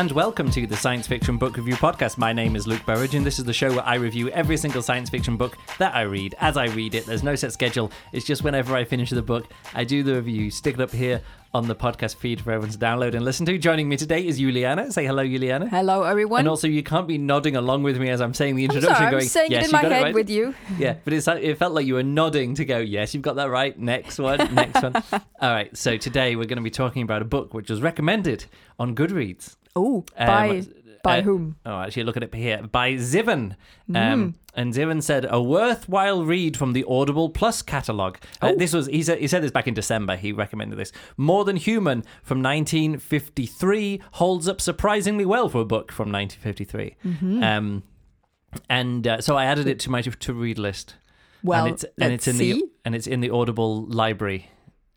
And welcome to the Science Fiction Book Review Podcast. My name is Luke Burridge, and this is the show where I review every single science fiction book that I read as I read it. There's no set schedule, it's just whenever I finish the book, I do the review, stick it up here on the podcast feed for everyone to download and listen to. Joining me today is Juliana. Say hello, Juliana. Hello, everyone. And also, you can't be nodding along with me as I'm saying the introduction. I'm sorry, going, I'm saying yes, it in my head right. with you. Yeah, but it's, it felt like you were nodding to go, yes, you've got that right. Next one, next one. All right, so today we're going to be talking about a book which was recommended on Goodreads. Oh, Um, by by uh, whom? Oh, actually, look at it here. By Zivan. Mm. Um, and Zivan said, a worthwhile read from the Audible Plus catalogue. Uh, Oh. this was, he said, he said this back in December. He recommended this. More Than Human from 1953 holds up surprisingly well for a book from 1953. Mm-hmm. Um, and uh, so I added it to my to read list. Well, and it's, and it's in see. the and it's in the Audible library,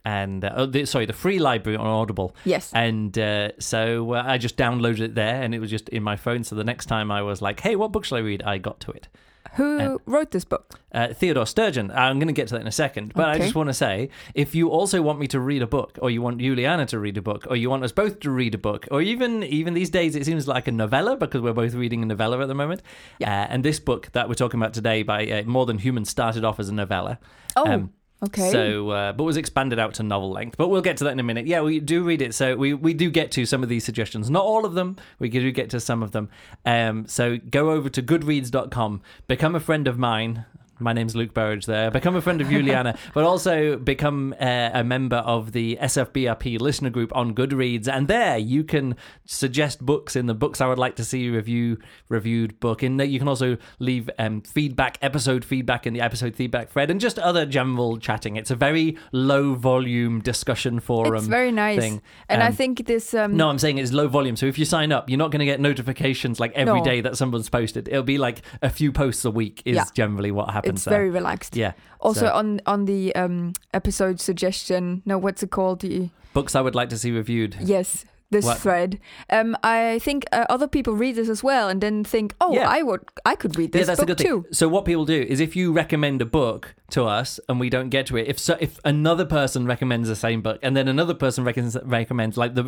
and uh, oh, the, sorry, the free library on Audible. Yes. And uh, so uh, I just downloaded it there, and it was just in my phone. So the next time I was like, "Hey, what book shall I read?" I got to it. Who and- wrote this book? Uh, Theodore Sturgeon. I'm going to get to that in a second, but I just want to say, if you also want me to read a book, or you want Juliana to read a book, or you want us both to read a book, or even even these days it seems like a novella because we're both reading a novella at the moment. Yeah. Uh, and this book that we're talking about today by uh, More Than Human started off as a novella. Oh, Um, okay. So, uh, but was expanded out to novel length. But we'll get to that in a minute. Yeah, we do read it. So we, we do get to some of these suggestions. Not all of them. We do get to some of them. Um, so go over to goodreads.com, become a friend of mine. My name's Luke Burridge there. Become a friend of Juliana, but also become uh, a member of the SFBRP listener group on Goodreads. And there you can suggest books in the books I would like to see review reviewed book. In there you can also leave um, feedback, episode feedback in the episode feedback thread, and just other general chatting. It's a very low volume discussion forum. it's very nice. thing. And I Um, think this. Um, No, I'm saying it's low volume. So if you sign up, you're not going to get notifications like every No. day that someone's posted. It'll be like a few posts a week is Yeah. generally what happens. It's there. very relaxed. yeah. Also So- on on the um, episode suggestion. No, what's it called? The books I would like to see reviewed. yes. This What? thread. Um, I think uh, other people read this as well, and then think, "Oh, Yeah. I would, I could read this yeah, that's book a good too." So what people do is if you recommend a book to us and we don't get to it, if so, if another person recommends the same book and then another person recommends, recommends like the,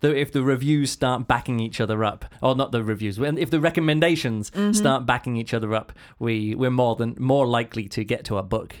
the if the reviews start backing each other up, or not the reviews, when if the recommendations Mm-hmm. start backing each other up, we we're more than more likely to get to a book.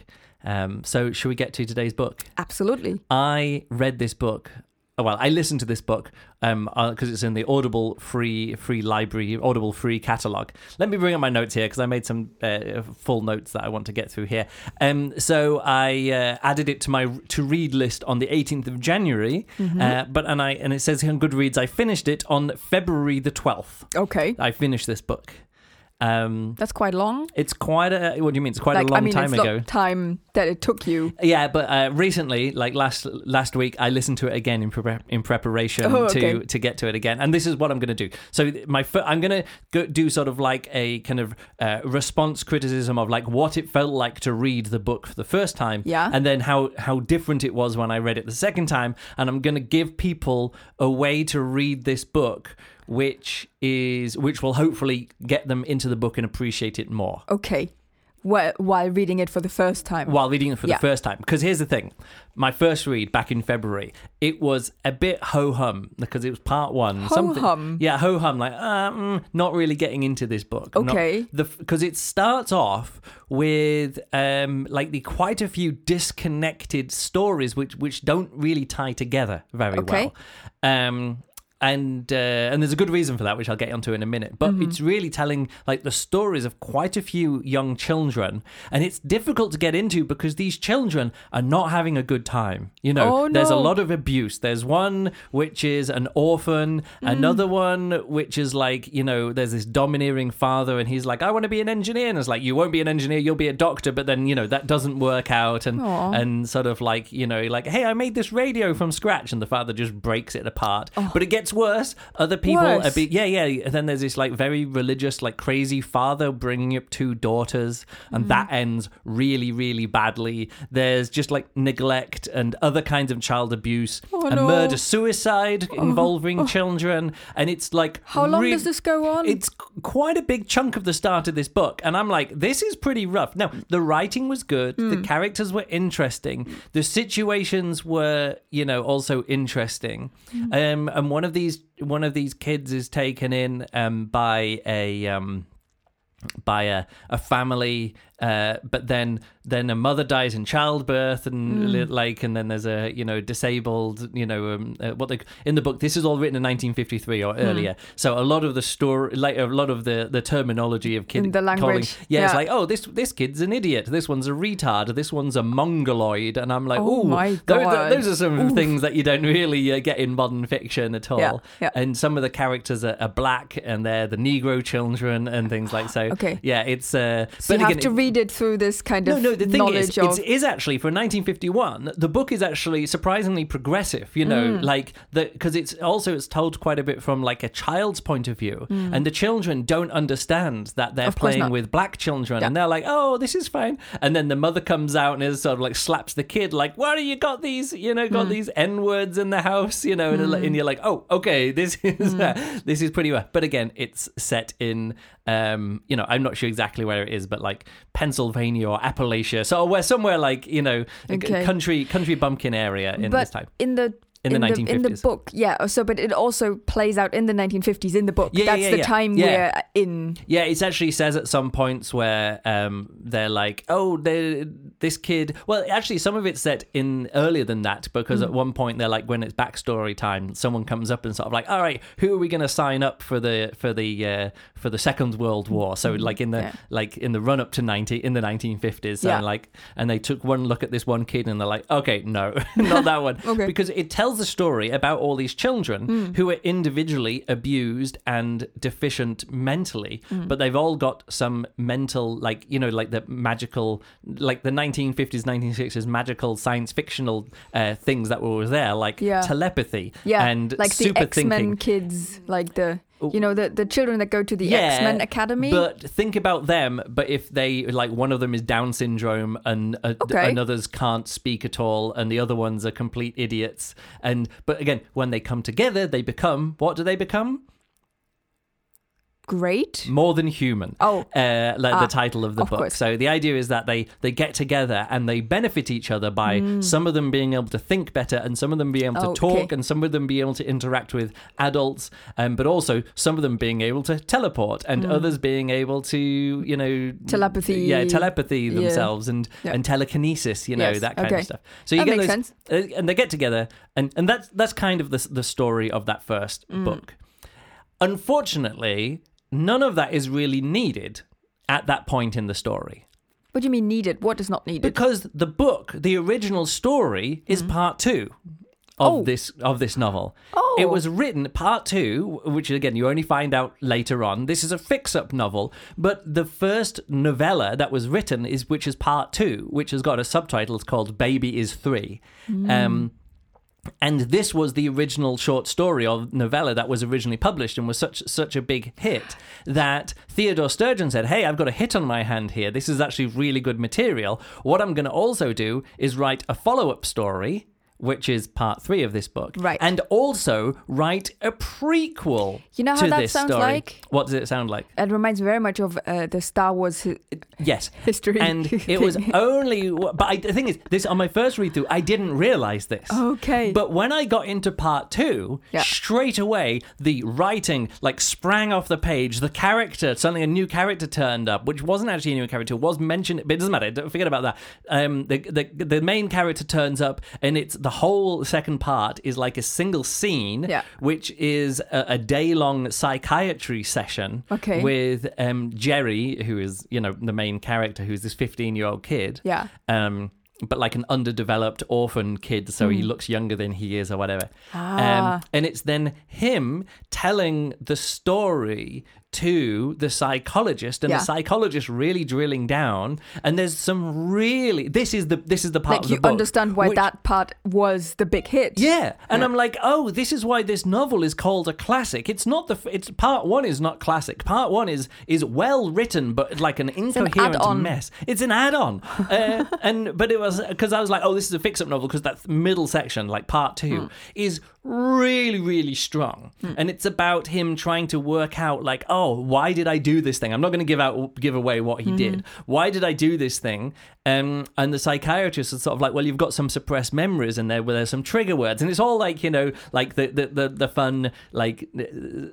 Um, so should we get to today's book? Absolutely. I read this book. Oh, well, I listened to this book because it's in the Audible free free library, Audible free catalog. Let me bring up my notes here because I made some uh, full notes that I want to get through here. Um, so I uh, added it to my to read list on the 18th of January, uh, but and I and it says here on Goodreads I finished it on February the 12th. Okay, I finished this book. Um, that's quite long. it's quite a what do you mean? It's quite like a long I mean, time it's ago. time that it took you. Yeah, but uh, recently, like last last week, I listened to it again in pre- in preparation Oh, to okay. to get to it again, and this is what I'm going to do. So my fir- I'm going to go do sort of like a kind of uh, response criticism of like what it felt like to read the book for the first time, Yeah. and then how how different it was when I read it the second time, and I'm going to give people a way to read this book. Which is which will hopefully get them into the book and appreciate it more. Okay, while, while reading it for the first time. while reading it for Yeah. the first time. Because here's the thing my first read back in February, it was a bit ho hum because it was part one. Ho-hum? Yeah, ho hum, like, mm, not really getting into this book. Okay. the Because it starts off with um, like the quite a few disconnected stories which, which don't really tie together very Okay. well. Um, and uh, and there's a good reason for that, which I'll get onto in a minute. Mm-hmm. But it's really telling like the stories of quite a few young children, and it's difficult to get into because these children are not having a good time. You know, Oh, there's a lot of abuse. There's one which is an orphan, Mm. another one which is like you know, there's this domineering father, and he's like, I want to be an engineer, and it's like, you won't be an engineer, you'll be a doctor, but then you know that doesn't work out, and Aw. and sort of like you know, like, hey, I made this radio from scratch, and the father just breaks it apart. But it gets worse. Other people Oh. Worse. are be- yeah, yeah. Then there's this like very religious, like crazy father bringing up two daughters, Mm. and that ends really, really badly. There's just like neglect and other kinds of child abuse, Oh, and no. Oh. murder, suicide involving children, and it's like How long re- does this go on? It's quite a big chunk of the start of this book, and I'm like, this is pretty rough. Now, the writing was good, the Hmm. characters were interesting, the situations were, you know, also interesting. Hmm. Um, and one of the these one of these kids is taken in um, by a um, by a, a family uh, but then then a mother dies in childbirth and li- like and then there's a you know disabled you know um, uh, what they in the book this is all written in 1953 or earlier so a lot of the story like a lot of the the terminology of kid In the calling language, yeah, it's like oh this this kid's an idiot this one's a retard this one's a mongoloid and i'm like Oh my those, God. those are some Oof. things that you don't really uh, get in modern fiction at all Yeah, yeah. and some of the characters are, are black and they're the negro children and things like so Okay. yeah it's uh So you have again, to read it through this kind no, of The thing is, of. it's, actually for 1951. The book is actually surprisingly progressive. You know, Mm. like the because it's also it's told quite a bit from like a child's point of view, and the children don't understand that they're Mm. Of playing with black children, Yeah. and they're like, "Oh, this is fine." And then the mother comes out and is sort of like slaps the kid, like, "Why do you got these? You know, Mm. got these n words in the house? You know?" And, and you're like, "Oh, okay, this is Mm. this is pretty rough." But again, it's set in, um, you know, I'm not sure exactly where it is, but like Pennsylvania or Appalachia, so where somewhere like you know, Okay. country country bumpkin area in but this time. in the In the in the book, yeah. So, but it also plays out in the 1950s in the book. Yeah, That's yeah, the yeah. time Yeah. we're in. Yeah, it actually says at some points where um, they're like, "Oh, they this kid." Well, actually, some of it's set in earlier than that because Mm. at one point they're like, when it's backstory time, someone comes up and sort of like, "All right, who are we going to sign up for the for the uh, for the Second World War?" So like in the. Yeah. like in the run up to ninety in the nineteen fifties, Yeah. and like and they took one look at this one kid and they're like, "Okay, no, not that one," Okay. because it tells the story about all these children Hmm. who are individually abused and deficient mentally, Hmm. but they've all got some mental, like, you know, like the magical, like the 1950s, 1960s magical science fictional uh, things that were there, like Yeah. telepathy Yeah, and like the X Men thinking. kids, like the you know the the children that go to the Yeah, X Men Academy. But think about them. But if they like, one of them is Down syndrome, and uh, Okay. another's can't speak at all, and the other ones are complete idiots. And but again, when they come together, they become what do they become? Great. More than human. Oh, Uh, like Ah, the title of the of book. course. So the idea is that they they get together and they benefit each other by some of them being able to think better and some of them being able to Mm. Oh, talk okay. and some of them being able to interact with adults, um, but also some of them being able to teleport and others being able to you know Mm. Telepathy. yeah, telepathy Yeah. themselves and Yeah. and telekinesis, you know Yes, that kind okay. of stuff. So you That get makes those, sense. uh, and they get together, and and that's that's kind of the the story of that first Mm. book. Unfortunately, none of that is really needed at that point in the story what do you mean needed? What is not needed? because the book, the original story, is part two of. Oh. this of this novel. Oh. It was written part two, which again you only find out later on. This is a fix-up novel, but the first novella that was written is which is part two, which has got a subtitle. It's called "Baby Is Three. Mm. Um, and this was the original short story or novella that was originally published and was such such a big hit that Theodore Sturgeon said, "Hey, I've got a hit on my hand here. This is actually really good material. What I'm going to also do is write a follow-up story." Which is part three of this book, Right. And also write a prequel. You know how that sounds story. like? What does it sound like? It reminds me very much of uh, the Star Wars Yes, history. and it was only. But I, the thing is, this on my first read through, I didn't realize this. Okay. But when I got into part two, Yeah. straight away the writing like sprang off the page. The character, suddenly a new character turned up, which wasn't actually a new character, was mentioned, but it doesn't matter. Don't forget about that. Um, the, the the main character turns up, and it's the whole second part is like a single scene, Yeah. which is a, a day long psychiatry session Okay. with um, Jerry, who is you know the main character, who's this fifteen year old kid yeah. um, but like an underdeveloped orphan kid, so he looks younger than he is, or whatever. Ah. Um, and it's then him telling the story to the psychologist, and Yeah. the psychologist really drilling down. And there's some really this is the this is the part Like you book understand why which- that part was the big hit. yeah, and Yeah. I'm like, oh, this is why this novel is called a classic. It's not the. It's part one is not classic. Part one is is well written, but like an incoherent add-on. mess. It's an add-on, uh, and but it was because I was like, oh, this is a fix-up novel because that middle section, like part two, Hmm. is really really strong, and it's about him trying to work out like, oh, why did I do this thing? I'm not going to give out give away what he Mm-hmm. did. Why did I do this thing? Um, and the psychiatrist is sort of like, well, you've got some suppressed memories and there where there's some trigger words, and it's all like you know, like the the the, the fun like uh,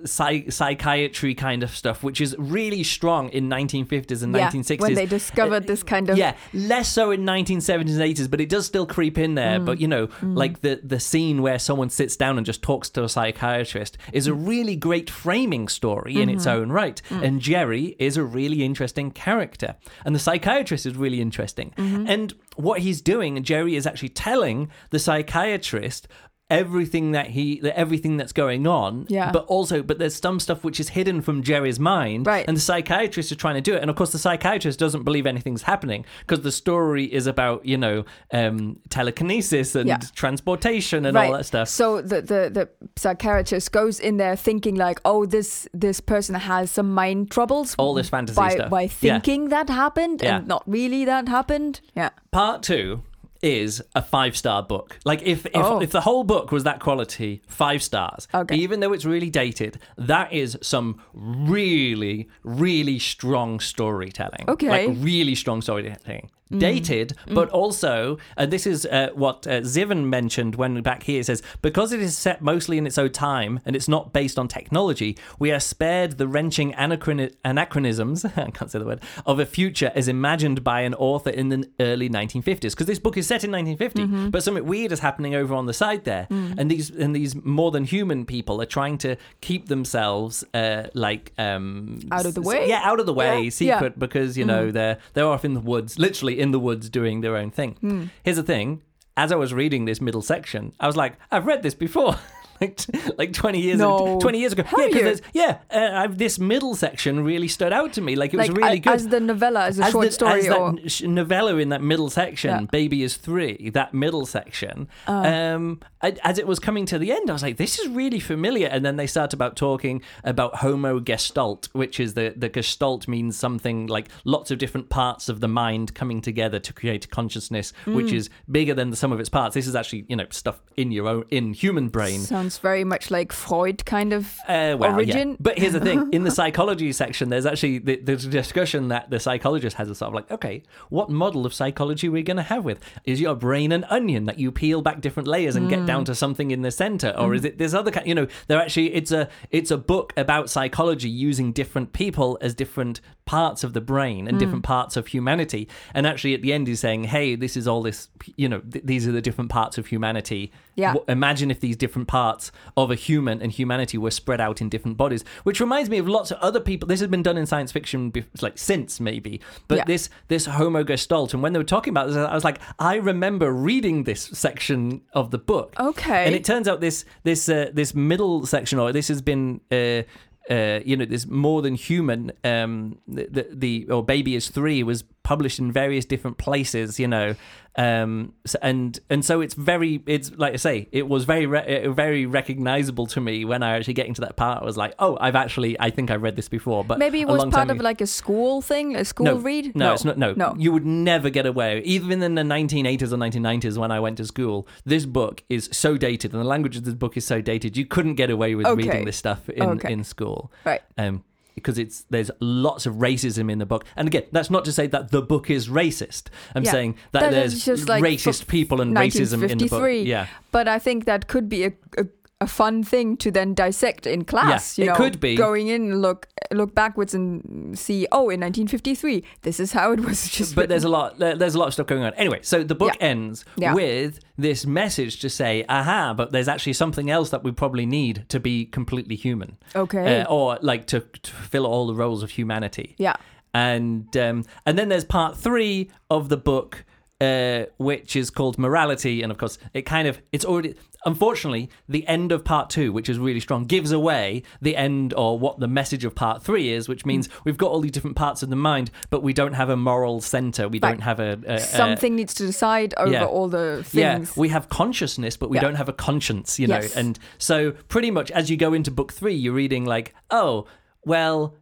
psy- psychiatry kind of stuff, which is really strong in 1950s and yeah, 1960s. when they discovered this kind of Yeah, less so in 1970s and 80s, but it does still creep in there. Mm. But you know, like the the scene where someone sits down and just talks to a psychiatrist is a really great framing story in its Mm-hmm. own right. Mm. And Jerry is a really interesting character, and the psychiatrist is really interesting. Mm-hmm. And what he's doing, Jerry is actually telling the psychiatrist everything that he everything that's going on Yeah. but also but there's some stuff which is hidden from jerry's mind Right. and the psychiatrist is trying to do it and of course the psychiatrist doesn't believe anything's happening because the story is about you know um telekinesis and Yeah. transportation and right. all that stuff So the, the the psychiatrist goes in there thinking like, oh, this this person has some mind troubles. all this fantasy by stuff by Yeah. thinking that happened Yeah. and not really that happened. Yeah. part two is a five star book. Like if if, Oh. if the whole book was that quality, five stars. Okay. Even though it's really dated, that is some really really strong storytelling. Okay. Like really strong storytelling. Mm. Dated, but also, and this is uh, what uh, Zivan mentioned when back here. It says because it is set mostly in its own time and it's not based on technology, we are spared the wrenching anachroni- anachronisms. I can't say the word of a future as imagined by an author in the early 1950s. Because this book is set in 1950, Mm-hmm. but something weird is happening over on the side there, Mm. and these and these more than human people are trying to keep themselves uh, like um, Out of the way? Yeah, out of the way, Yeah, secret yeah. because you know they're they're off in the woods, literally in the woods doing their own thing. Hmm. Here's the thing: as I was reading this middle section, I was like, I've read this before. Like, like 20 years No. 20 years ago Have yeah yeah uh, this middle section really stood out to me like it was really good as the novella, as a short the- story, as or sh- novella in that middle section, Yeah. "Baby is Three, that middle section. Uh. um, I, as it was coming to the end, I was like, "This is really familiar." And then they start about talking about Homo Gestalt, which is the the Gestalt means something like lots of different parts of the mind coming together to create consciousness, Mm. which is bigger than the sum of its parts. This is actually you know stuff in your own in human brain. sounds very much like Freud kind of. Uh, well, origin. Yeah. But here's the thing: in the psychology section, there's actually the, there's a discussion that the psychologist has. A sort of like, okay, what model of psychology are we going to have with? Is your brain an onion that you peel back different layers and get down mm. to something in the center, or mm. is it this other kind? You know, they're actually it's a it's a book about psychology using different people as different parts of the brain and different mm. parts of humanity. And actually, at the end, he's saying, hey, this is all this. You know, th- these are the different parts of humanity. Yeah. Imagine if these different parts of a human and humanity were spread out in different bodies which reminds me of lots of other people this has been done in science fiction bef- like since maybe but Yeah. this this homo gestalt and when they were talking about this i was like i remember reading this section of the book Okay. and it turns out this this uh, this middle section or this has been uh, uh, you know, this more than human. Um, the, the the or baby is three was published in various different places. You know, um, so, and and so it's very it's like I say, it was very re- very recognizable to me when I actually getting to that part. I was like, oh, I've actually I think I read this before, but Maybe it was part of ago. like a school thing, a school no, read. No, it's not. No, no. You would never get away, even in the 1980s or 1990s when I went to school. This book is so dated, and the language of this book is so dated. You couldn't get away with Okay. reading this stuff in Okay. in school, Right. um, because it's there's lots of racism in the book. And again, that's not to say that the book is racist. I'm Yeah. saying that, That there's just like racist people and racism in the book. Yeah. But I think that could be a, a, a fun thing to then dissect in class. Yeah, you it know, could be. going in, look look backwards and see. Oh, in 1953, this is how it was just. but there's a lot there's a lot of stuff going on anyway so the book Yeah. ends Yeah. with this message to say aha but there's actually something else that we probably need to be completely human Okay. uh, or like to, to fulfill all the roles of humanity yeah. and um, and then there's part three of the book uh, which is called morality and of course it kind of it's already unfortunately the end of part two which is really strong gives away the end or what the message of part three is which means we've got all these different parts of the mind but we don't have a moral center we Right. don't have a, a, a Something needs to decide over yeah. all the things. yeah, we have consciousness, but we Yeah. don't have a conscience, you know. Yes. And so, pretty much, as you go into book three, you're reading like, oh, well,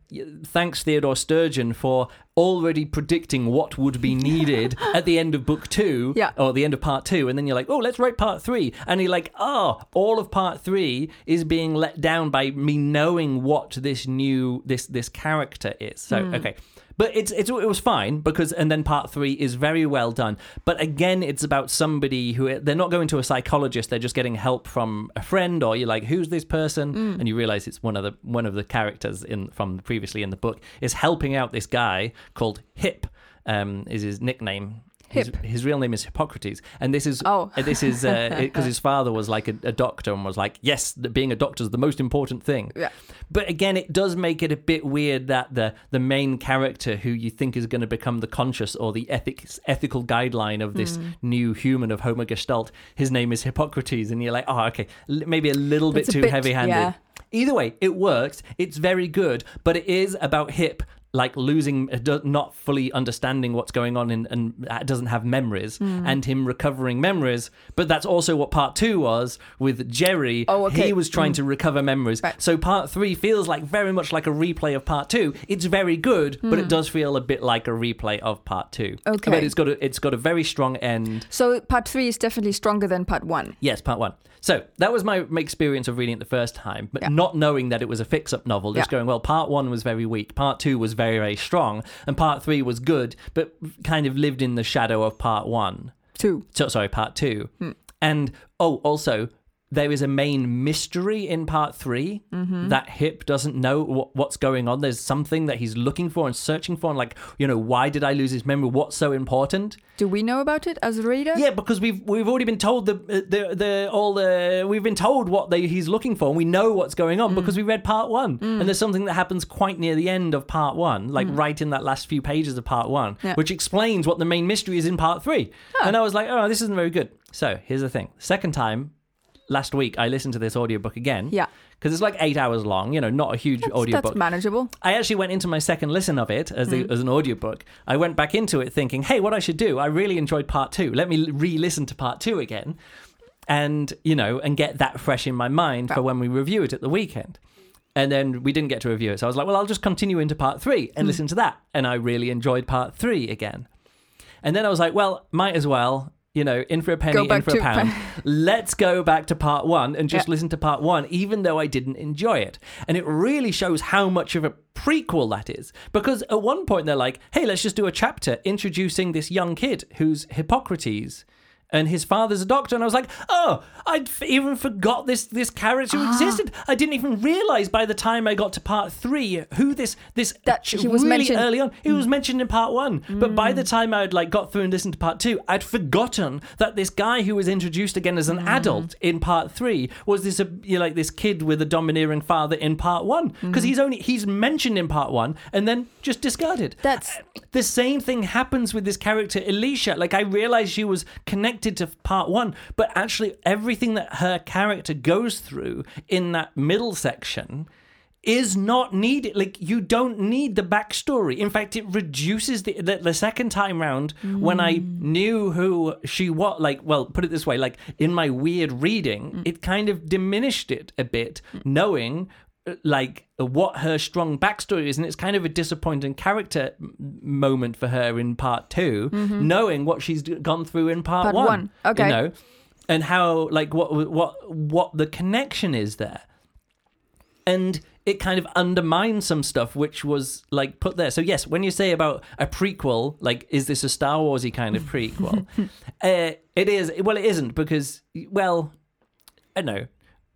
thanks Theodore Sturgeon for already predicting what would be needed at the end of book two, Yeah. or the end of part two, and then you're like, oh, let's write part three, and you're like, oh, all of part three is being let down by me knowing what this new this this character is. So, Hmm. okay. But it's, it's it was fine because and then part three is very well done. But again, it's about somebody who they're not going to a psychologist; they're just getting help from a friend, or you're like, "Who's this person?" Mm. And you realize it's one of the one of the characters in from previously in the book is helping out this guy called Hip. Um, is his nickname. His, his real name is Hippocrates, and this is Oh. uh, this is because his father was like a, a doctor and was like, yes, being a doctor is the most important thing. Yeah. But again, it does make it a bit weird that the the main character, who you think is going to become the conscious or the ethics ethical guideline of this Hmm. new human of Homo Gestalt, his name is Hippocrates, and you're like, oh, okay, maybe a little bit too bit- heavy-handed. yeah. Either way, it works. It's very good, but it is about Hip like losing, uh, not fully understanding what's going on, in, and uh, doesn't have memories, Hmm. and him recovering memories. But that's also what part two was with Jerry. Oh, okay. He was trying to recover memories. Right. So part three feels like very much like a replay of part two. It's very good, but it does feel a bit like a replay of part two. Okay. but it's got a, it's got a very strong end. So part three is definitely stronger than part one. Yes, part one. So that was my, my experience of reading it the first time, but Yeah. not knowing that it was a fix up novel, just Yeah. going, well, part one was very weak, part two was very, very strong, and part three was good, but kind of lived in the shadow of part one. Two. So, sorry, part two. Hmm. And oh, also, there is a main mystery in part 3 mm-hmm. that Hip doesn't know what, what's going on. There's something that he's looking for and searching for, and like, you know, why did I lose his memory? What's so important? Do we know about it as a reader? Yeah, because we've we've already been told the uh, the the all the we've been told what they, he's looking for, and we know what's going on mm. because we read part one. And mm. there's something that happens quite near the end of part one, like mm. right in that last few pages of part one, Yeah. which explains what the main mystery is in part three. And I was like, oh, this isn't very good. So here's the thing: second time. Last week, I listened to this audiobook again. Yeah. Because it's like eight hours long, you know, not a huge audiobook. That's manageable. I actually went into my second listen of it as, the, mm. as an audiobook. I went back into it thinking, hey, what I should do, I really enjoyed part two. Let me re listen to part two again and, you know, and get that fresh in my mind for when we review it at the weekend. And then we didn't get to review it. So I was like, well, I'll just continue into part three and mm. listen to that. And I really enjoyed part three again. And then I was like, well, might as well, you know, in for a penny, in for a pound. Let's go back to part one and just Yeah. listen to part one, even though I didn't enjoy it. And it really shows how much of a prequel that is. Because at one point they're like, hey, let's just do a chapter introducing this young kid who's Hippocrates. And his father's a doctor, and I was like, "Oh, I'd f- even forgot this this character Ah. existed. I didn't even realize by the time I got to part three who this this That he was really mentioned- early on. He was mm. mentioned in part one, but by the mm. time I'd like got through and listened to part two, I'd forgotten that this guy who was introduced again as an mm. adult in part three was this uh, you know, like this kid with a domineering father in part one because he's only he's mentioned in part one and then just discarded. That's- uh, the same thing happens with this character Alicia. Like I realized she was connected to part one, but actually everything that her character goes through in that middle section is not needed. Like you don't need the backstory. In fact, it reduces the the, the second time round when I knew who she was. Like, well, put it this way: like in my weird reading, it kind of diminished it a bit, knowing uh, like what her strong backstory is and it's kind of a disappointing character moment for her in part 2 knowing what she's gone through in part, Part one, one, okay. you know and how like what what what the connection is there and it kind of undermines some stuff which was like put there. So yes, when you say about a prequel, like is this a Star Warsy kind of prequel? uh, it is. Well, it isn't because well, I don't know.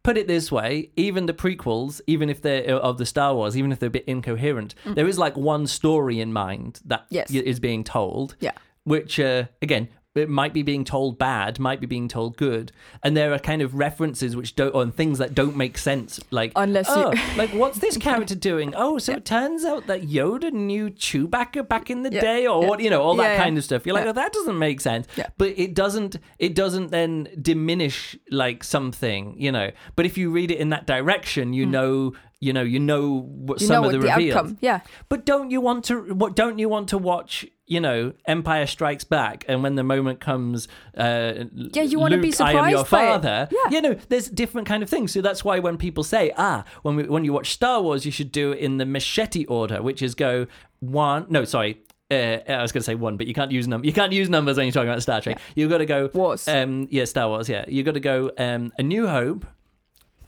Put it this way: even the prequels, even if they're uh, of the Star Wars, even if they're a bit incoherent, there is like one story in mind that Yes. is being told. Yeah. Which uh, again, it might be being told bad, might be being told good, and there are kind of references which don't on things that don't make sense. Like Unless oh, you- oh, like what's this character doing? Oh, so it turns out that Yoda knew Chewbacca back in the Yeah, day, or yeah. what you know, all that Yeah, yeah. kind of stuff. You're like, Yeah. oh, that doesn't make sense. Yeah. But it doesn't. It doesn't then diminish like something, you know. But if you read it in that direction, you hmm. know, you know, you know what. You some know of the the reveals. outcome. Yeah. But don't you want to? What don't you want to watch? You know, Empire Strikes Back, and when the moment comes, uh, Yeah, you wanna be Luke, I am your surprised father. Yeah. you know, there's different kind of things. So that's why when people say, ah, when we, when you watch Star Wars, you should do it in the machete order, which is go one. No, sorry. Uh, I was going to say one, but you can't use num- You can't use numbers when you're talking about Star Trek. You've got to go Wars. Um, yeah, Star Wars. Yeah, you've got to go. Um, A New Hope,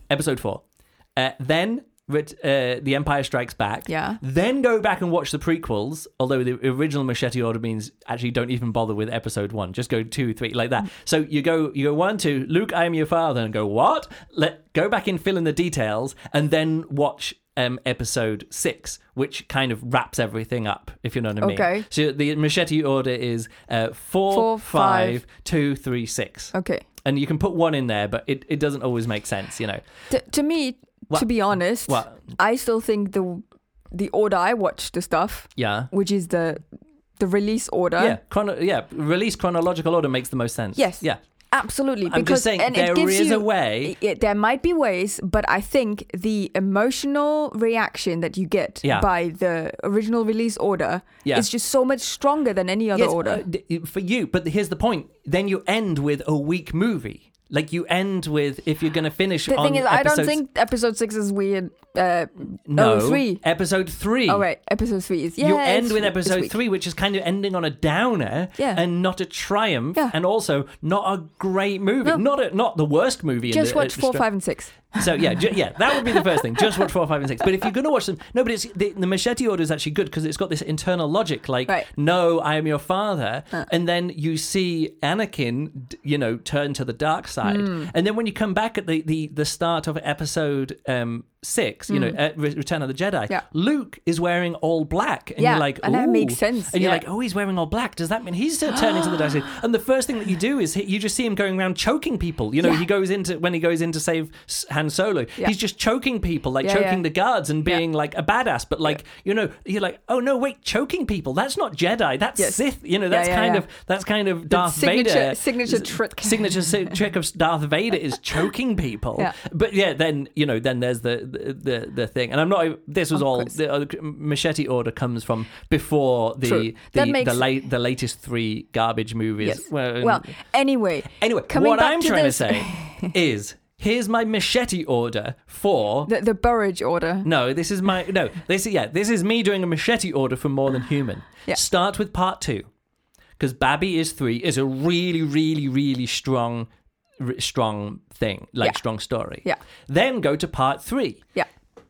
Episode four, uh, then Ret- uh, The Empire Strikes Back. Yeah. Then go back and watch the prequels. Although the original Machete Order means actually don't even bother with Episode One. Just go two, three, like that. So you go, you go one, two. Luke, I am your father, and go what? Let go back and fill in the details, and then watch. Um, episode six, which kind of wraps everything up, if you know what I mean. Okay. So the machete order is uh, four, Four, five, five. two, three, six, Okay. and you can put one in there, but it, it doesn't always make sense, you know. T- to me, To be honest? I still think the the order I watch the stuff, Yeah. which is the the release order. Yeah, chrono- yeah. Release chronological order makes the most sense. Yes. Yeah. Absolutely. I'm because just saying and there is you, a way. it- there might be ways, but I think the emotional reaction that you get Yeah. by the original release order Yeah. is just so much stronger than any other Yes, order. uh, for you, but here's the point. Then you end with a weak movie. Like you end with if you're going to finish. the on thing is, I don't think episode six is weird. Uh, no oh, three. Episode three. Oh right, episode three is yeah. you end with episode three, which is kind of ending on a downer Yeah. and not a triumph, Yeah. and also not a great movie. No. Not a, not the worst movie. in Just the, watch uh, four, five, and six. So yeah, ju- yeah, that would be the first thing. Just watch four, five, and six. But if you're going to watch them, no, but it's the, the machete order is actually good because it's got this internal logic. Like, Right. no, I am your father, and then you see Anakin, d- you know, turn to the dark side, Hmm. and then when you come back at the the, the start of episode um, six, you know, at Re- Return of the Jedi. Yeah. Luke is wearing all black, and Yeah, you're like, and that makes sense, and you're like, oh, he's wearing all black. Does that mean he's uh, turning to the dark side? And the first thing that you do is he, you just see him going around choking people. You know, Yeah. he goes into when he goes in to save Han Solo, Yeah. he's just choking people, like Yeah, choking yeah. the guards and being like a badass. But like, you know, you're like, oh no, wait, choking people. That's not Jedi. That's Yes. Sith. You know, that's yeah, kind yeah. of that's kind of Darth signature- Vader. signature trick. Signature trick of Darth Vader is choking people. Yeah. But yeah, then you know, then there's the the the, thing, and I'm not. This was all the uh, machete order comes from before the True. the That the, makes- late the latest three garbage movies. Yes. Well, Well, anyway, Anyway, what I'm to trying this- to say is here's my machete order for. the the Burridge order. no, this is my no. This yeah, this is me doing a machete order for more than human. Yeah. Start with part two, because Baby is three is a really, really, really strong, strong thing, like Yeah. strong story. Yeah. Then go to part three. Yeah.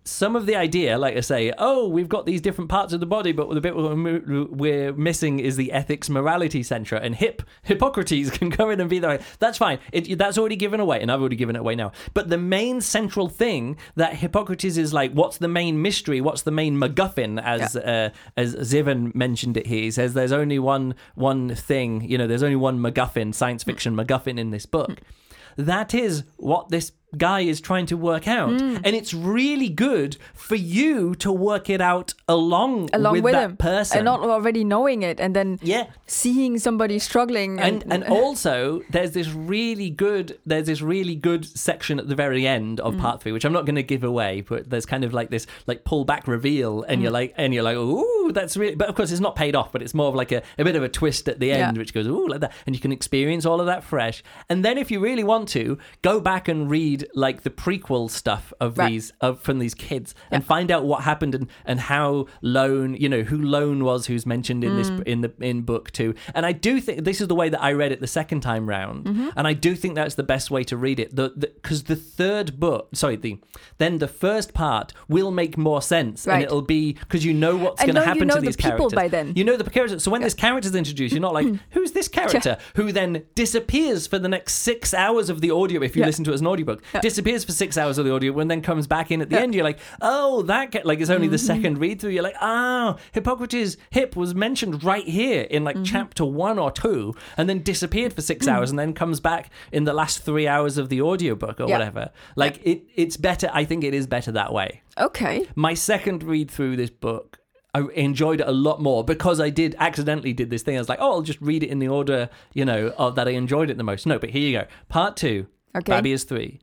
Some of the idea, like I say, oh, we've got these different parts of the body, but the bit we're, missing is the ethics morality center. And Hip Hippocrates can come in and be there. That's fine. It, that's already given away, and I've already given it away now. But the main central thing that Hippocrates is like, what's the main mystery? What's the main MacGuffin? As uh, as Zivan mentioned it here, he says there's only one one thing. You know, there's only one MacGuffin, science fiction MacGuffin in this book. That is what this guy is trying to work out. Hmm. And it's really good for you to work it out along, along with, with, that him person. and not already knowing it and then yeah. seeing somebody struggling And and also there's this really good there's this really good section at the very end Mm. of part three, which I'm not gonna give away, but there's kind of like this like pull back reveal and Mm. you're like and you're like, ooh, that's really but of course it's not paid off, but it's more of like a, a bit of a twist at the end, Yeah. which goes, ooh, like that. And you can experience all of that fresh. And then if you really want to, go back and read like the prequel stuff of Right. these of from these kids and find out what happened and, and how Lone, you know, who Lone was who's mentioned in this in the in book two. And I do think this is the way that I read it the second time round. Mm-hmm. And I do think that's the best way to read it. The because the, third book, sorry, the then the first part will make more sense and it'll be because you know what's going to you happen know to the these people characters by then? You know the characters. So when this character's introduced, you're not like, who's this character? Who then disappears for the next six hours of the audio if you Yeah. listen to it as an audiobook. Disappears for six hours of the audio and then comes back in at the end. You're like, oh, that ca-. like it's only the Mm-hmm. second read through. You're like, oh, Hippocrates hip was mentioned right here in like Mm-hmm. chapter one or two, and then disappeared for Mm. six hours, and then comes back in the last three hours of the audiobook or Yeah. whatever. Like it, it's better. I think it is better that way okay my second read through this book I enjoyed it a lot more because I did accidentally did this thing. I was like, oh, I'll just read it in the order, you know, that I enjoyed it the most. No, but here you go. Part two, Okay. Baby is three.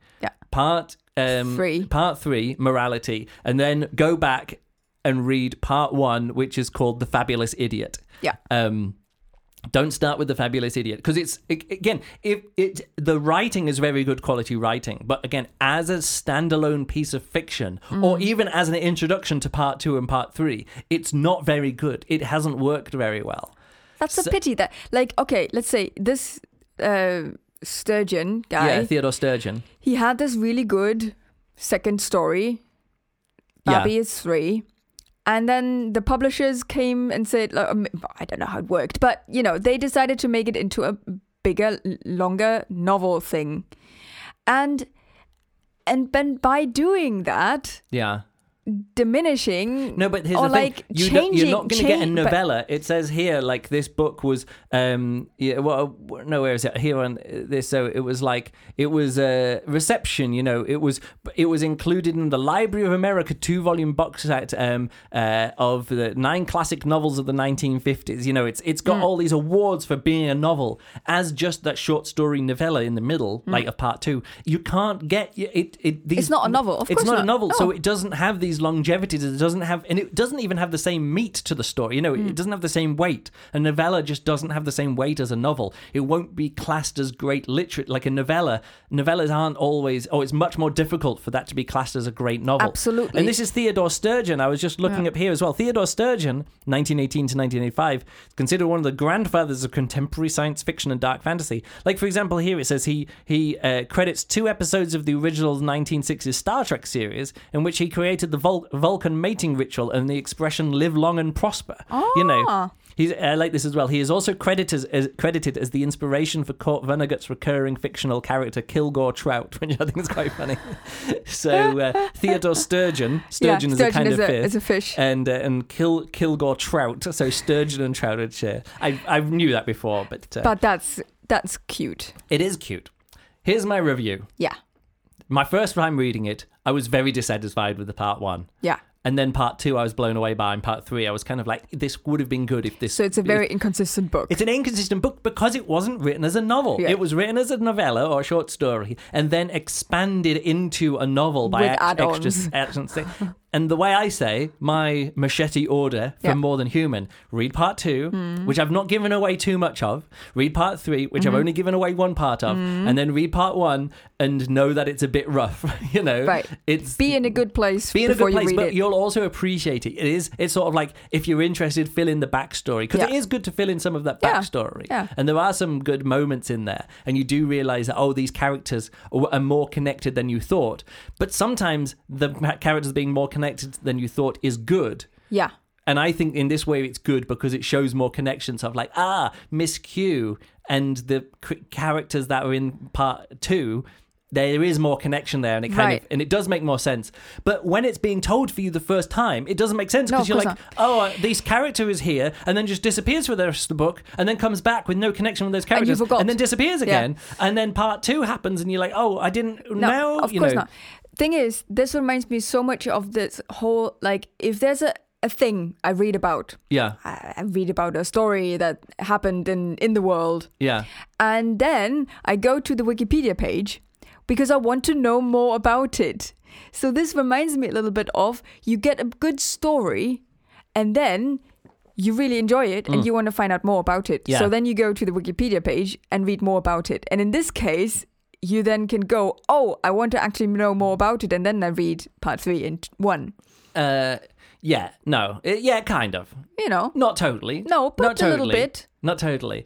Part um, Three. Part three, morality, and then go back and read part one, which is called the Fabulous Idiot. yeah Um, don't start with the fabulous idiot because it's again if it the writing is very good quality writing but again as a standalone piece of fiction or even as an introduction to part 2 and part 3 it's not very good it hasn't worked very well that's a pity that like okay let's say this uh sturgeon guy yeah theodore sturgeon he had this really good second story Yeah. Baby is three. And then the publishers came and said, like, um, I don't know how it worked, but you know, they decided to make it into a bigger, longer novel thing. And and then by doing that, Yeah. Diminishing No, but here's or the thing: like you don't, you're not going to get a novella. It says here, like this book was, um, yeah, well, no, where is it? Here on this, so it was like it was a reception. You know, it was it was included in the Library of America two volume box set um, uh, of the nine classic novels of the 1950s. You know, it's it's Mm. got all these awards for being a novel as just that short story novella in the middle, like of part two. You can't get it. it these, Mm. It's not a novel, of it's course not, a not. novel, so it doesn't have these longevities. It doesn't have, and it doesn't even have the same meat to the story. You know, Hmm. it doesn't have the same weight. A novella just doesn't have the same weight as a novel. It won't be classed as great literature. Like a novella, novellas aren't always. Oh, it's much more difficult for that to be classed as a great novel. Absolutely. And this is Theodore Sturgeon. I was just looking up here as well. Theodore Sturgeon, 1918 to 1985, considered one of the grandfathers of contemporary science fiction and dark fantasy. Like for example, here it says he he uh, credits two episodes of the original 1960s Star Trek series in which he created the Vul- Vulcan mating ritual and the expression "live long and prosper." You know. Ah. He's, I like this as well. He is also credited as, credited as the inspiration for Kurt Vonnegut's recurring fictional character Kilgore Trout, which I think is quite funny. so uh, Theodore Sturgeon, Sturgeon yeah, is a kind is of a, fish, is a fish. and uh, and Kil, Kilgore Trout. So Sturgeon and Trout would share. I I knew that before, but, uh, but that's that's cute. it is cute. Here's my review. Yeah. My first time reading it, I was very dissatisfied with the part one. Yeah. And then part two, I was blown away by, and part three, I was kind of like, this would have been good if this. So it's a very inconsistent book. It's an inconsistent book because it wasn't written as a novel. Yeah. It was written as a novella or a short story, and then expanded into a novel by With ex- extra. and the way I say my machete order for Yeah. More Than Human: read part two, Hmm. which I've not given away too much of. Read part three, which Mm-hmm. I've only given away one part of, Hmm. and then read part one and know that it's a bit rough. you know, Right. It's Be in a good place be in a good place, you but it. you'll also appreciate it. It is. It's sort of like if you're interested, fill in the backstory because it Yeah. is good to fill in some of that backstory. yeah. And there are some good moments in there, and you do realize that oh, these characters are more connected than you thought. But sometimes the characters being more connected than you thought is good. Yeah. And I think in this way it's good because it shows more connections of like ah Miss Kew and the c- characters that are in part two. There is more connection there, and it kind Right. of and it does make more sense. But when it's being told for you the first time, it doesn't make sense because of you're like, oh, uh, this character is here, and then just disappears for the rest of the book, and then comes back with no connection with those And characters, forgot. then disappears Yeah. again, and then part two happens, and you're like, oh, I didn't No, know. of you course know. not. Thing is, this reminds me so much of this whole like if there's a, a thing I read about, Yeah, I, I read about a story that happened in in the world, yeah, and then I go to the Wikipedia page because I want to know more about it. So this reminds me a little bit of you get a good story, and then you really enjoy it and you want to find out more about it. Mm. Yeah. So then you go to the Wikipedia page and read more about it. And in this case, you then can go, oh, I want to actually know more about it, and then I read part three and one. uh, yeah. No, Uh, yeah, kind of. You know, Not totally. no, but Not a little totally. bit. Not totally.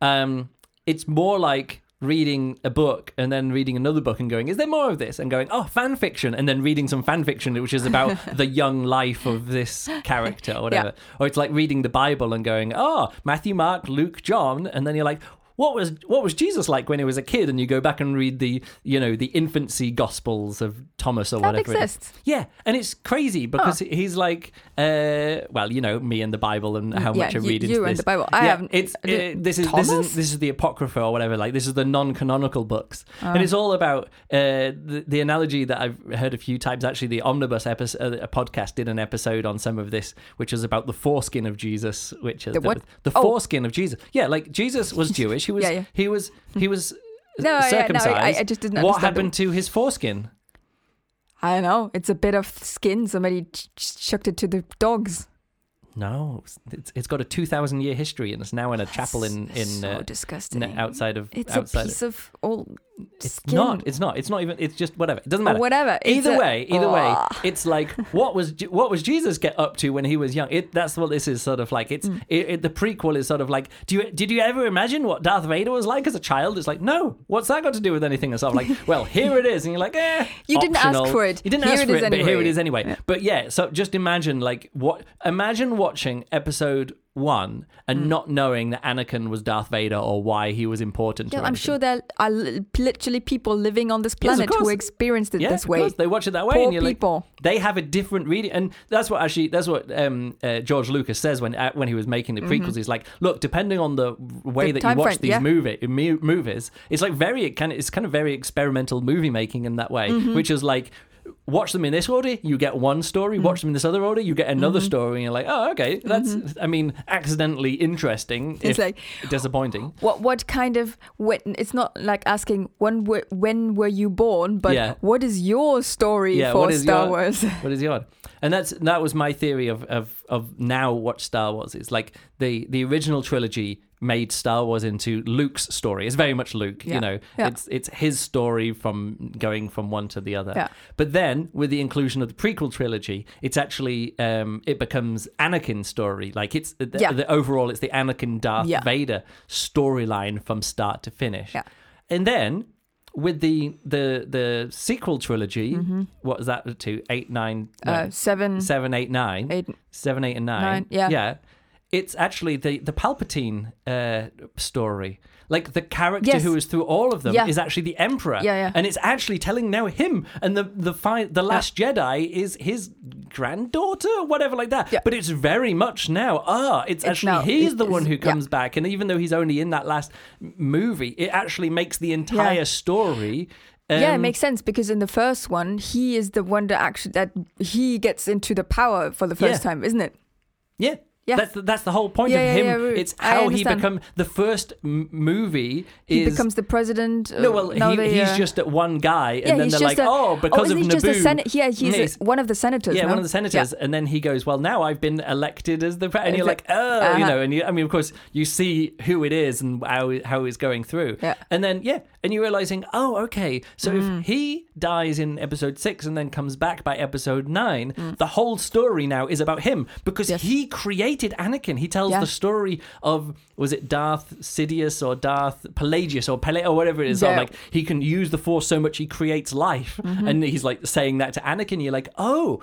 Um, it's more like reading a book and then reading another book and going, is there more of this? And going, oh, fan fiction, and then reading some fan fiction which is about the young life of this character or whatever. Or it's like reading the Bible and going, oh, Matthew, Mark, Luke, John, and then you're like. What was what was Jesus like when he was a kid? And you go back and read the you know the infancy gospels of Thomas or That whatever. it is. exists. Yeah, and it's crazy because he's like, uh, well, you know, me and the Bible and how Yeah, much I you- read into you this. the Bible. I yeah, haven't- It's I did- uh, this is this is this is the apocrypha or whatever. Like this is the non-canonical books, Oh. and it's all about uh, the, the analogy that I've heard a few times. Actually, the Omnibus episode, a podcast did an episode on some of this, which was about the foreskin of Jesus, which is The what? the Oh. foreskin of Jesus. Yeah, like Jesus was Jewish. He was Yeah, he was he was No, yeah, no, I- circumcised. I just didn't What happened to his foreskin? I don't know. It's a bit of skin. Somebody ch- ch- chucked it to the dogs. No, it's, it's got a two thousand year history, and it's now in a chapel in in so uh, disgusting. outside of it's outside. a piece of old It's Skin. not. It's not. It's not even. It's just whatever. It doesn't matter. whatever. Either a- way, either way, Oh. it's like what was what was Jesus get up to when he was young? It that's what this is sort of like. It's Mm. it, it, the prequel is sort of like. Do you did you ever imagine what Darth Vader was like as a child? It's like no. What's that got to do with anything? Sort of like well, here it is, and you're like, eh. You didn't ask for it. You didn't Here ask it for is it, but here it is anyway. But yeah, so just imagine like what. Imagine watching episode one and not knowing that Anakin was Darth Vader or why he was important. Yeah, I'm sure there are literally people living on this Yes, planet who experienced it Yeah, this way. course. They watch it that way, Poor and you're people. like, they have a different reading, and that's what actually that's what um, uh, George Lucas says when uh, when he was making the prequels. He's like, look, depending on the way Mm-hmm. The that you watch frame, these yeah. movie movies, it's like very it kind of it's kind of very experimental movie making in that way, Mm-hmm. which is like. Watch them in this order, you get one story. Mm-hmm. Watch them in this other order, you get another story. And you're like, oh, okay, that's, I mean, accidentally interesting. Mm-hmm. It's like- disappointing. What what kind of when it's not like asking when were when were you born, but Yeah. what is your story Yeah, for Star your- Wars? What is your? And that's that was my theory of of of now what Star Wars is. Like the the original trilogy made Star Wars into Luke's story. It's very much Luke, Yeah. you know. Yeah. It's it's his story from going from one to the other. Yeah. But then with the inclusion of the prequel trilogy, it's actually um it becomes Anakin's story. Like it's the, the overall it's the Anakin Darth. Vader storyline from start to finish. Yeah. And then with the the the sequel trilogy, what was that to? Eight, nine, no, Mm-hmm. Uh, seven, seven, eight, nine, eight. seven, eight, and nine. Nine, yeah. yeah. It's actually the the Palpatine uh, story. Like the character Yes. who is through all of them Yeah. is actually the Emperor. Yeah, yeah. And it's actually telling now him and the the fi- the Last Jedi is his granddaughter or whatever like that. Yeah. But it's very much now. Ah, it's, It's actually now- he's it the one who yeah. comes back, and even though he's only in that last movie, it actually makes the entire Yeah. story. yeah, it um, makes sense because in the first one, he is the one that actually that he gets into the power for the first Yeah. time, isn't it? Yeah. Yeah. That's the, that's the whole point Yeah, of yeah, him. yeah. It's I how he understand. become the first m- movie He becomes the president. no, uh, well, now he, they, he's uh, just one guy, and yeah, then he's they're just like, a, oh, because oh, of he Naboo. just a senate? Yeah, he's Yes. a, one of the senators. yeah, no? one of the senators, and then he goes, "Well, now I've been elected as the," pre-, and you're like, "Oh, you Uh-huh. know," and you, I mean, of course, you see who it is and how how he's going through, Yeah. and then yeah, and you're realizing, oh, okay, so Mm. if he dies in episode six and then comes back by episode nine, Mm. the whole story now is about him because Yes. he created Anakin. He tells Yeah. the story of was it Darth Sidious or Darth Pelagius or Pele or whatever it is. Yeah. Mm-hmm. like he can use the Force so much he creates life, and he's like saying that to Anakin. You're like, oh.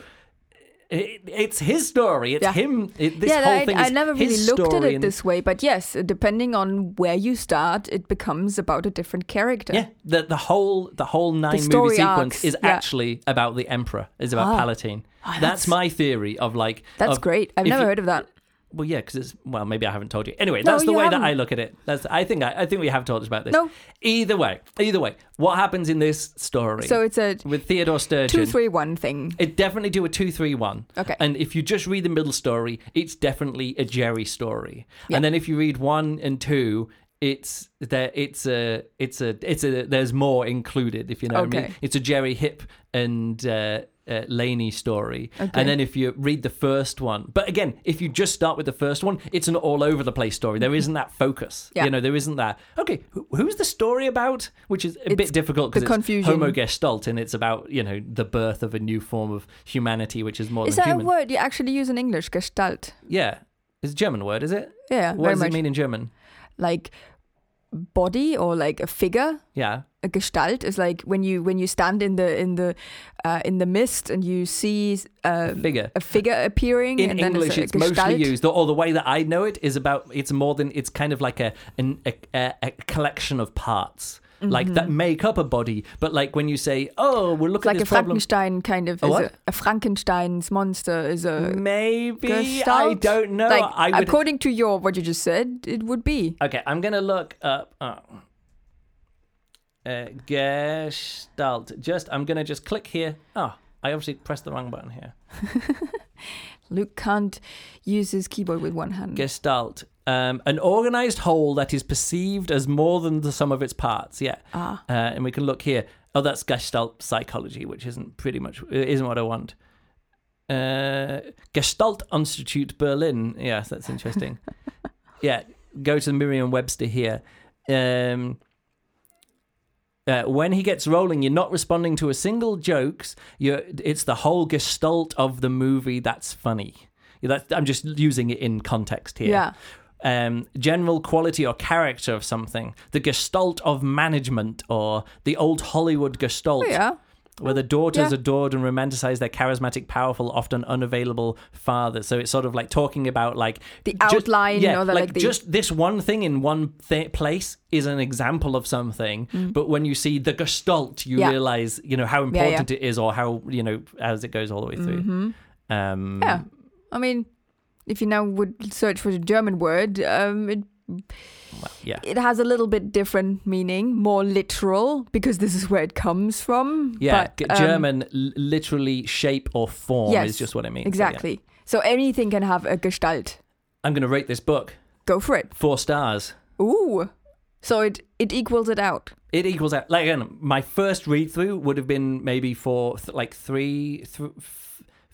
It, it's his story. It's Yeah. him. It, this yeah, whole I, thing I never really looked at it and- this way, but yes, depending on where you start, it becomes about a different character. Yeah, the the whole the whole nine movie story sequence arcs, is yeah. actually about the Emperor. Is about Ah. Palpatine. Oh, that's, that's- my theory of like. That's of- great. I've never you- heard of that. Well, yeah, because it's well, maybe I haven't told you. Anyway, No, that's the way that haven't. I look at it. That's I think I, I think we have talked about this. No. Either way, either way, what happens in this story? So it's a with Theodore Sturgeon. two, three, one thing. It definitely do a two three one. Okay. And if you just read the middle story, it's definitely a Gerry story. Yeah. And then if you read one and two, it's there. It's a. It's a. It's a. There's more included. If you know what I mean. Okay. It's a Gerry Hip and. Uh, uh, Laney story, Okay. and then if you read the first one, but again, if you just start with the first one, it's an all over the place story. There isn't that focus, Yeah. you know. There isn't that. Okay, who, who's the story about? Which is a It's bit difficult because it's confusion. Homo Gestalt, and it's about you know the birth of a new form of humanity, which is more Is than that human. a word you actually use in English? Gestalt. Yeah, it's a German word, is it? Yeah, What does much. it mean in German? Like body or like a figure. Yeah, A Gestalt is like when you when you stand in the in the uh, in the mist and you see uh, figure. a figure appearing. In and then English, a it's Gestalt. mostly used, or the way that I know it is about. It's more than. It's kind of like a an, a, a, a collection of parts, like that make up a body. But like when you say, "Oh, we're looking Mm-hmm. It's at like a this problem," Frankenstein kind of. A? A, a Frankenstein's monster is a maybe I don't know. Like I would. according to your what you just said, it would be. Okay, I'm gonna look up. Oh. Uh, Gestalt. Just, I'm gonna just click here. Oh, I obviously pressed the wrong button here. Luke can't use his keyboard with one hand. Gestalt. Um, an organized whole that is perceived as more than the sum of its parts. Yeah. ah, Uh, and we can look here. Oh, that's Gestalt psychology, which isn't pretty much isn't what I want. Uh, Gestalt Institute Berlin. Yes, that's interesting. yeah, go to Merriam-Webster here. Um, Uh, when he gets rolling, you're not responding to a single jokes. You're, it's the whole gestalt of the movie that's funny. That, I'm just using it in context here. Yeah. Um, general quality or character of something, the gestalt of management, or the old Hollywood gestalt, Oh, yeah. Where the daughters Yeah. adored and romanticized their charismatic, powerful, often unavailable father. So it's sort of like talking about like The ju- outline, yeah, the, like, like, the- just this one thing in one th- place is an example of something. But when you see the gestalt, you Mm. Yeah. realize you know how yeah. important it is, or how you know as it goes all the way through. Um, Mm-hmm. Yeah. I mean, if you now would search for the German word, um, it, yeah. it has a little bit different meaning, more literal, because this is where it comes from. Yeah, but, um, German literally shape or form Yes, is just what it means. So, yeah. Exactly. So anything can have a Gestalt. I'm going to rate this book Go for it. four stars. Ooh. So it it equals it out. It equals out. Like again, my first read through would have been maybe for th- like three, th-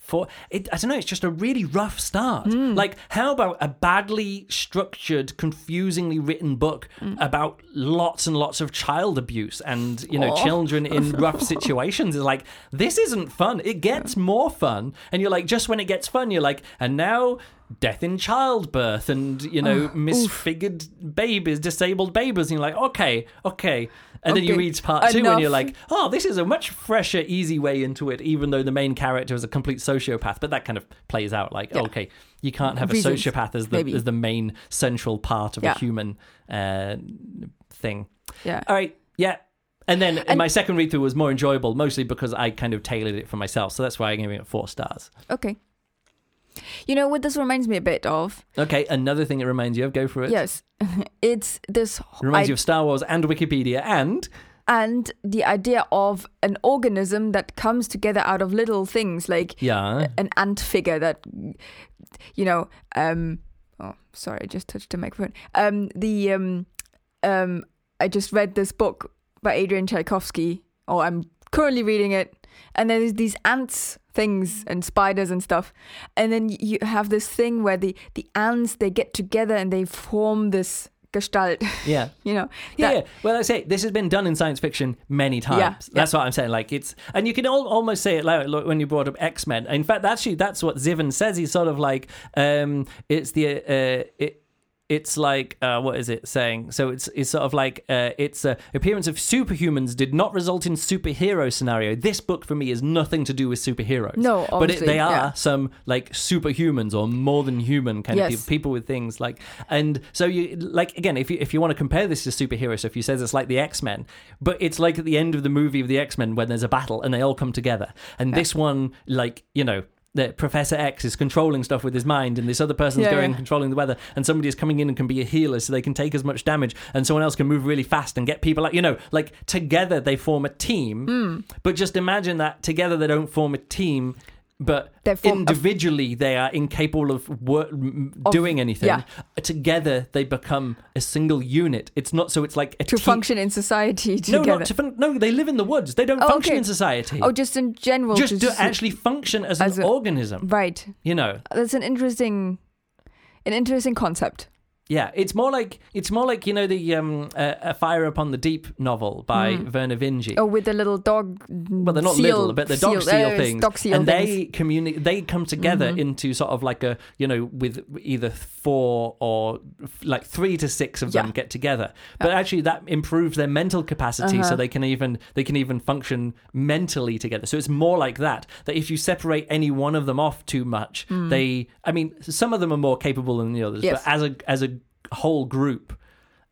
f- four. It, I don't know. It's just a really rough start. Hmm. Like, how about a badly structured, confusingly written book Hmm. about lots and lots of child abuse and you know Aw. children in rough situations? Is like this isn't fun. It gets more fun, and you're like, just when it gets fun, you're like, and now. Death in childbirth and you know misfigured babies, disabled babies, and you're like, okay, okay, and then you read part two, and you're like, oh, this is a much fresher, easy way into it, even though the main character is a complete sociopath. But that kind of plays out like, Yeah. okay, you can't have Reasons, a sociopath as the maybe. as the main central part of Yeah. a human uh, thing. Yeah. All right, yeah. And then And- my second read through was more enjoyable, mostly because I kind of tailored it for myself. So that's why I gave it four stars. Okay. You know what this reminds me a bit of? Okay, another thing it reminds you of, go for it. Yes. it's this It reminds I- you of Star Wars and Wikipedia and and the idea of an organism that comes together out of little things like yeah. an ant figure that you know um oh sorry i just touched the microphone um the um um i just read this book by adrian tchaikovsky or i'm currently reading it and then there's these ants things and spiders and stuff and then you have this thing where the the ants they get together and they form this gestalt Yeah. you know Yeah, yeah. Well, I say this has been done in science fiction many times. Yeah, That's what I'm saying. Like it's, and you can al- almost say it like like when you brought up X Men. In fact, actually, that's what Zivan says. He's sort of like, um, it's the, uh, it, it's like, uh, what is it saying? So it's it's sort of like, uh, its uh, appearance of superhumans did not result in superhero scenario. This book for me is nothing to do with superheroes. No, but it, they are yeah. some like superhumans or more than human kind of people people with things like and so you like again if you if you want to compare this to superhero stuff you says it's like the x-men but it's like at the end of the movie of the x-men when there's a battle and they all come together and this one like you know that Professor X is controlling stuff with his mind, and this other person's Yeah, going yeah. controlling the weather, and somebody is coming in and can be a healer, so they can take as much damage, and someone else can move really fast and get people out. You know, like together they form a team. Hmm. But just imagine that together they don't form a team, but form a- individually they are incapable of, wor- Of- doing anything. yeah. Together they become a single unit. It's not so it's like a to team- function in society No, not to fun- no. They live in the woods. They don't Oh, function okay. in society. oh just in general just to just- actually function as, as an a- organism. right You know. that's an interesting an interesting concept Yeah, it's more like it's more like you know the um, uh, a Fire Upon the Deep novel by Vernor Vinge. oh with the little dog well, they're not seal, little, but the dog seal, uh, things, dog seal and things. they communi- They come together Mhm. into sort of like a you know with either four or like three to six of them Yeah. get together. But actually, that improves their mental capacity, so Uh-huh. they can even they can even function mentally together. So it's more like that. That if you separate any one of them off too much, they. I mean, some of them are more capable than the others. Yes. but as a as a whole group.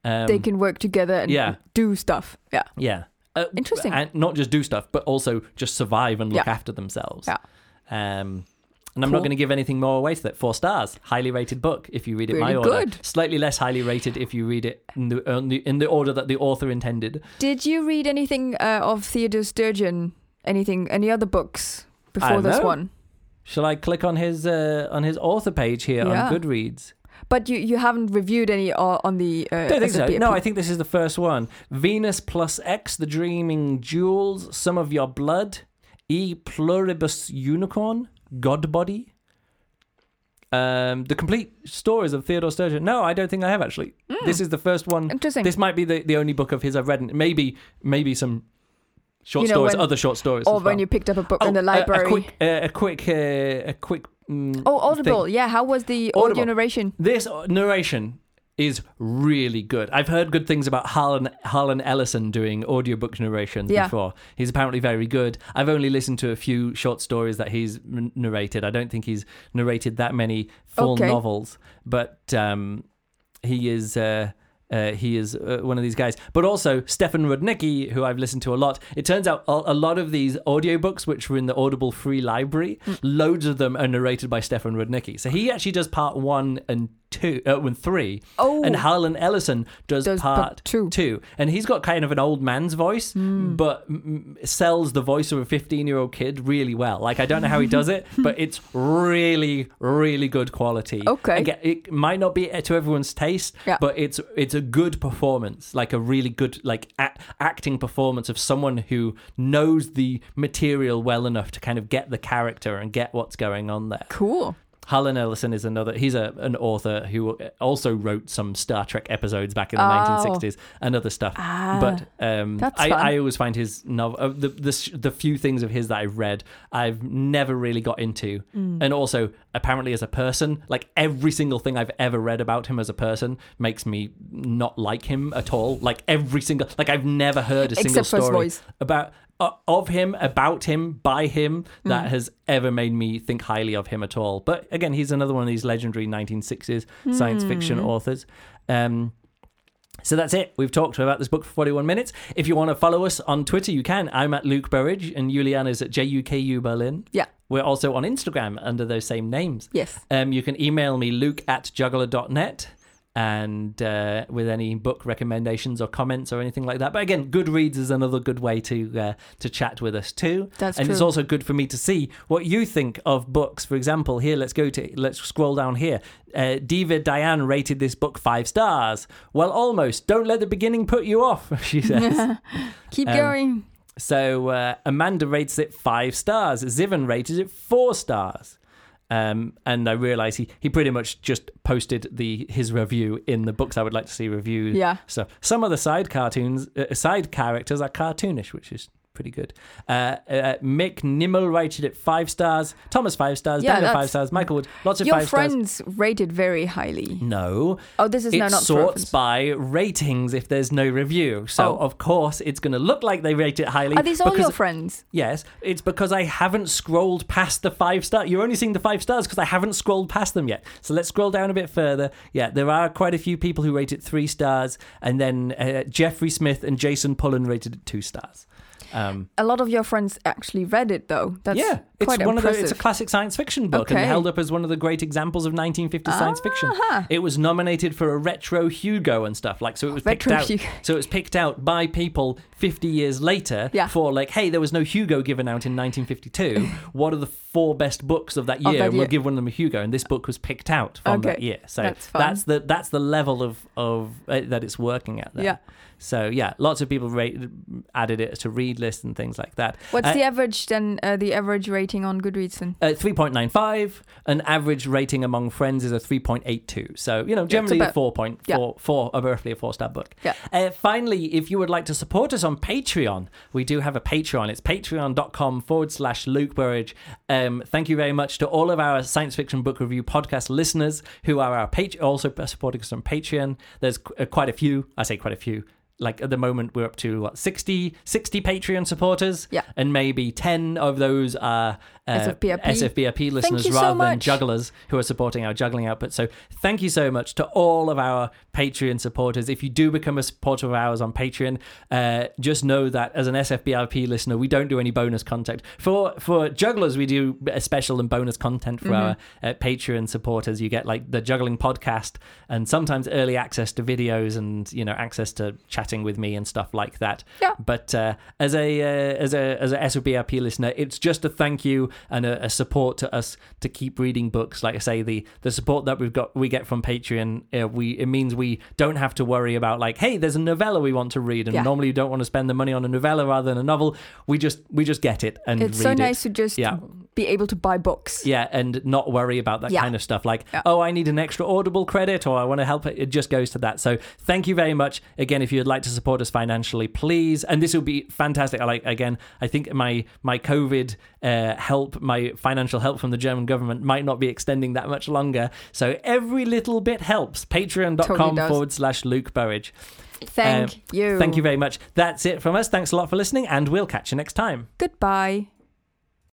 Um, they can work together and yeah. do stuff yeah yeah. Uh, Interesting. And not just do stuff, but also just survive and look Yeah. after themselves. Yeah. Um, and I'm not going to give anything more away to that. Four stars, highly rated book if you read it my order. good. Slightly less highly rated if you read it in the, in the, in the order that the author intended. did you read anything uh, of theodore sturgeon anything any other books before this know. one Shall I click on his uh, on his author page here Yeah. on Goodreads? but you you haven't reviewed any uh, on the uh, don't think so. No, I think this is the first one. Venus plus X, the Dreaming Jewels, Some of Your Blood, E Pluribus Unicorn, God Body. Um, the complete stories of Theodore Sturgeon. No, I don't think I have actually. This is the first one. Interesting. This might be the, the only book of his I've read. and Maybe maybe some short You know, stories, when- other short stories. or when you picked up a book Oh, in the a- library. A, quick, uh, a quick, uh, a quick. mm, oh, Audible. thing. Yeah, how was the Audible. audio narration? This narration is really good. I've heard good things about Harlan Harlan Ellison doing audiobook narrations Yeah. before. He's apparently very good. I've only listened to a few short stories that he's n- narrated. I don't think he's narrated that many full Okay. novels, but um, he is. Uh, uh, he is uh, one of these guys. But also, Stefan Rudnicki, who I've listened to a lot. It turns out a, a lot of these audiobooks, which were in the Audible free library, Mm. loads of them are narrated by Stefan Rudnicki. So he actually does part one and two, uh, and three. Oh. And Harlan Ellison does, Does part part two. two. And he's got kind of an old man's voice, Hmm. but mm, sells the voice of a 15 year old kid really well. Like, I don't know how he does it, but it's really, really good quality. Okay. Again, it might not be to everyone's taste, Yeah. but it's it's a good performance, like a really good like a- acting performance of someone who knows the material well enough to kind of get the character and get what's going on there. Cool. Harlan Ellison is another. He's a an author who also wrote some Star Trek episodes back in the Oh. 1960s and other stuff. Ah, but um, I. I always find his novel, uh, the, the the few things of his that I've read, I've never really got into. Mm. And also, apparently, as a person, like every single thing I've ever read about him as a person makes me not like him at all. Like every single, like I've never heard a single Except his story about of him, about him, by him that Mm. has ever made me think highly of him at all. But again, he's another one of these legendary 1960s science fiction Hmm. authors. Um, so that's it. We've talked about this book for 41 minutes. If you want to follow us on Twitter, you can. I'm at Luke Burridge and Juliana's at JUKU Berlin. Yeah. We're also on Instagram under those same names. Yes. Um, you can email me, luke at juggler.net, and uh, with any book recommendations or comments or anything like that. But again, Goodreads is another good way to uh, to chat with us too. That's and it's also good for me to see what you think of books. For example, here, let's go to let's scroll down here. Uh, Diva Diane rated this book five stars. Well, almost. Don't let the beginning put you off. She says. Keep Um, going. So uh, Amanda rates it five stars. Zivan rated it four stars. Um, and I realise he, he pretty much just posted the his review in the books I would like to see reviewed. Yeah. So some of the side cartoons, uh, side characters are cartoonish, which is pretty good. Uh, uh, Mick Nimmel rated it five stars. Thomas five stars. Yeah, Daniel five stars. Michael Wood lots of Your five stars. friends rated very highly. No, Oh, this is it now not sorts by ratings if there's no review. So Oh. of course it's going to look like they rate it highly. Are these all because your friends? Yes, it's because I haven't scrolled past the five star. You're only seeing the five stars because I haven't scrolled past them yet. So let's scroll down a bit further. Yeah, there are quite a few people who rate it three stars, and then uh, Jeffrey Smith and Jason Pullen rated it two stars. Um, A lot of your friends actually read it, though. That's yeah, it's quite one impressive. of the. It's a classic science fiction book and Okay. held up as one of the great examples of 1950s science fiction. Ah-ha. It was nominated for a retro Hugo and stuff like so. It was picked Retro out. Hugo. So it was picked out by people 50 years later Yeah. for like, hey, there was no Hugo given out in 1952. what are the four best books of that year? Of that and we'll give one of them a Hugo, and this book was picked out from that year. So That's that's the that's the level of of uh, that it's working at there. Yeah. So yeah, lots of people rate, added it to read list and things like that. What's Uh, the average then? Uh, the average rating on Goodreads then? uh, 3.95. An average rating among friends is a 3.82. So, you know, generally about- a 4.4, yeah. four, a roughly a four star book. Yeah. Uh, finally, if you would like to support us on Patreon, we do have a Patreon. It's patreon.com forward slash Luke Burridge. Um, thank you very much to all of our science fiction book review podcast listeners who are our pat- also supporting us on Patreon. There's qu- uh, quite a few. I say quite a few. Like at the moment, we're up to what, 60, 60 Patreon supporters. Yeah. And maybe 10 of those are uh, SFBRP. SFBRP listeners so rather than jugglers who are supporting our juggling output. So thank you so much to all of our Patreon supporters. If you do become a supporter of ours on Patreon, uh, just know that as an SFBRP listener, we don't do any bonus content. For for jugglers, we do a special and bonus content for our uh, Patreon supporters. You get like the juggling podcast and sometimes early access to videos and you know access to chatting with me and stuff like that. Yeah. But uh, as a uh, as a as a SFBRP listener, it's just a thank you and a, a support to us to keep reading books. Like I say, the the support that we've got we get from Patreon, uh, we it means we don't have to worry about like, hey, there's a novella we want to read, and Yeah. normally you don't want to spend the money on a novella rather than a novel. We just we just get it and It's so it. nice to just Yeah. be able to buy books. Yeah, and not worry about that Yeah. kind of stuff like, oh, I need an extra Audible credit or I want to help it. It just goes to that. So thank you very much. Again, if you'd like to support us financially, please. And this will be fantastic. I like again, I think my my COVID uh, help, my financial help from the German government might not be extending that much longer. So every little bit helps. Patreon.com Totally forward slash Luke Burridge. Thank Um, you. Thank you very much. That's it from us. Thanks a lot for listening, and we'll catch you next time. Goodbye.